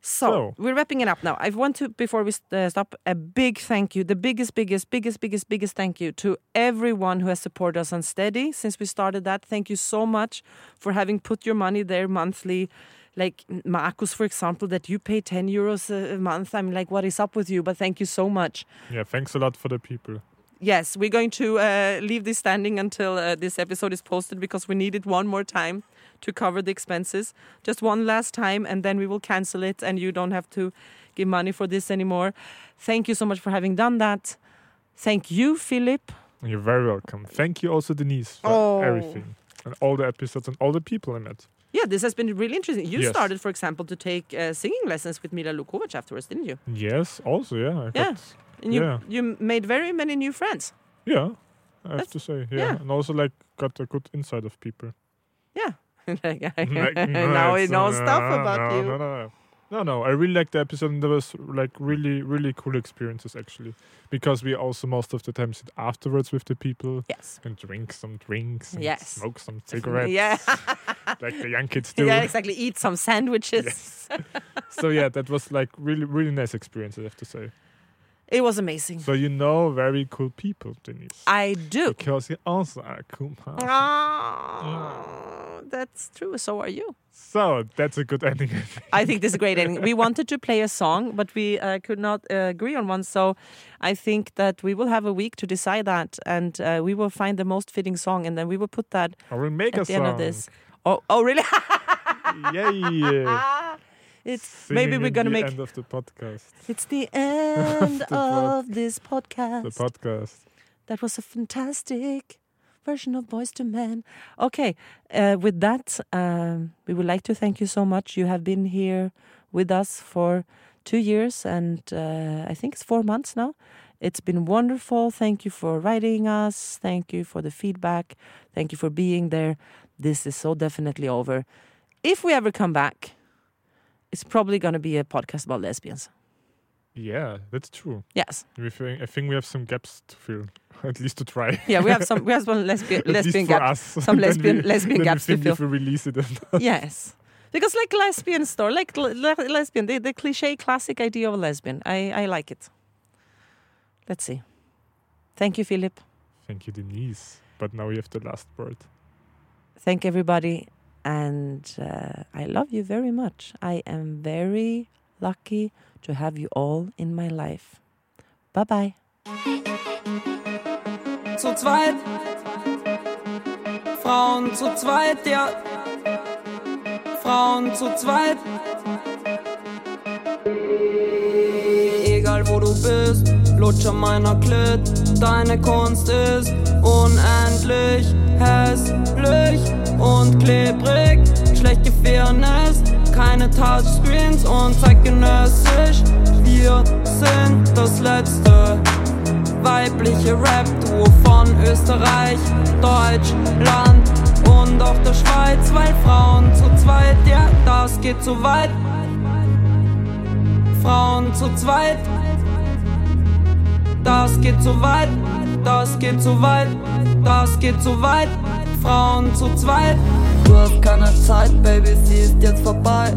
So, So. we're wrapping it up now. I want to, before we uh, stop, a big thank you, the biggest, biggest, biggest, biggest, biggest thank you to everyone who has supported us on Steady since we started that. Thank you so much for having put your money there monthly. Like Marcus, for example, that you pay 10 euros a month. I'm like, what is up with you? But thank you so much. yeah, thanks a lot for the people. Yes, we're going to uh, leave this standing until uh, this episode is posted because we need it one more time to cover the expenses. Just one last time, and then we will cancel it, and you don't have to give money for this anymore. Thank you so much for having done that. Thank you, Philip. You're very welcome. Thank you also, Denise, for Oh. everything and all the episodes and all the people I met. Yeah, this has been really interesting. You Yes. started, for example, to take uh, singing lessons with Mila Lukovac afterwards, didn't you? Yes, also, yeah. I Yeah. got- And you, Yeah. you made very many new friends. yeah, I have to say, yeah. yeah. And also, like, got a good insight of people. Yeah. Like, now knows uh, stuff about you. No, no, no. No, no, I really liked the episode and there was like really, really cool experiences actually. Because we also most of the time sit afterwards with the people Yes. and drink some drinks and Yes. smoke some cigarettes Yeah. like the young kids do. yeah, exactly. Eat some sandwiches. Yes. so yeah, that was like really, really nice experience, I have to say. It was amazing. So you know very cool people, Denise. I do. because you also are a cool person. Ah, that's true. So are you. So that's a good ending. I think. I think this is a great ending. We wanted to play a song, but we uh, could not uh, agree on one. So I think that we will have a week to decide that, and uh, we will find the most fitting song, and then we will put that I will make at a the song. end of this. Oh, oh, really? Yay! it's maybe we're gonna the make. end of the podcast. It's the end The pod- of this podcast. The podcast. That was a fantastic version of Boyz II Men. Okay, uh, with that, um, we would like to thank you so much. You have been here with us for two years and uh, I think it's four months now. It's been wonderful. Thank you for writing us. Thank you for the feedback. Thank you for being there. This is so definitely over. If we ever come back, it's probably going to be a podcast about lesbians. Yeah, that's true. Yes. We think, I think we have some gaps to fill, at least to try. Yeah, we have some we have some lesbian lesbian for gap. us. some lesbian- we- lesbian gaps to we fill. if we release it. yes because like lesbian store like le- le- lesbian the, the cliche classic idea of a lesbian i i like it let's see thank you philip Thank you, Denise. But now you have the last word. thank everybody and uh, i love you very much i am very lucky to have you all in my life bye bye zu zweit. Frauen zu zweit, ja. Frauen zu zweit. Du bist, lutsch an meiner Klit. Deine Kunst ist unendlich hässlich und klebrig. Schlechte Fairness, keine Touchscreens und zeitgenössisch. Wir sind das letzte weibliche Rap-Duo von Österreich, Deutschland und auch der Schweiz, weil Frauen zu zweit, ja, das geht zu weit. Frauen zu zweit, das geht zu weit, das geht zu weit, das geht zu weit. Frauen zu zweit. Du hast keine Zeit, Baby, sie ist jetzt vorbei.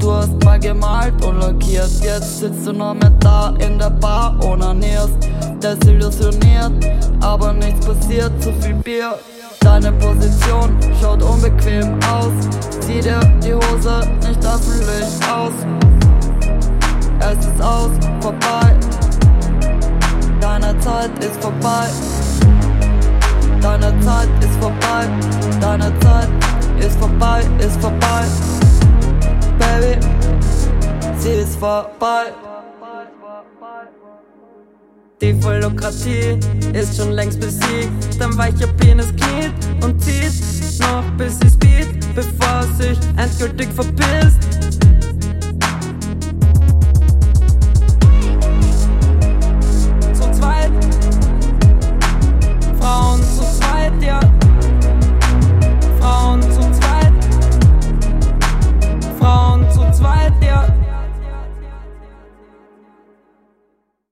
Du hast mal gemalt und lackiert, jetzt sitzt du noch mehr da in der Bar, onanierst, desillusioniert, aber nichts passiert, zu viel Bier. Deine Position schaut unbequem aus, zieh dir die Hose nicht öffentlich aus. Es ist aus, vorbei, deine Zeit ist vorbei. Deine Zeit ist vorbei, deine Zeit ist vorbei, ist vorbei. Baby, sie ist vorbei. Die Vollokratie ist schon längst besiegt. Dein weicher Penis kniet und zieht noch bis sie speed, bevor sich endgültig verpisst. ja. Frauen zu zweit. Frauen zu zweit, ja.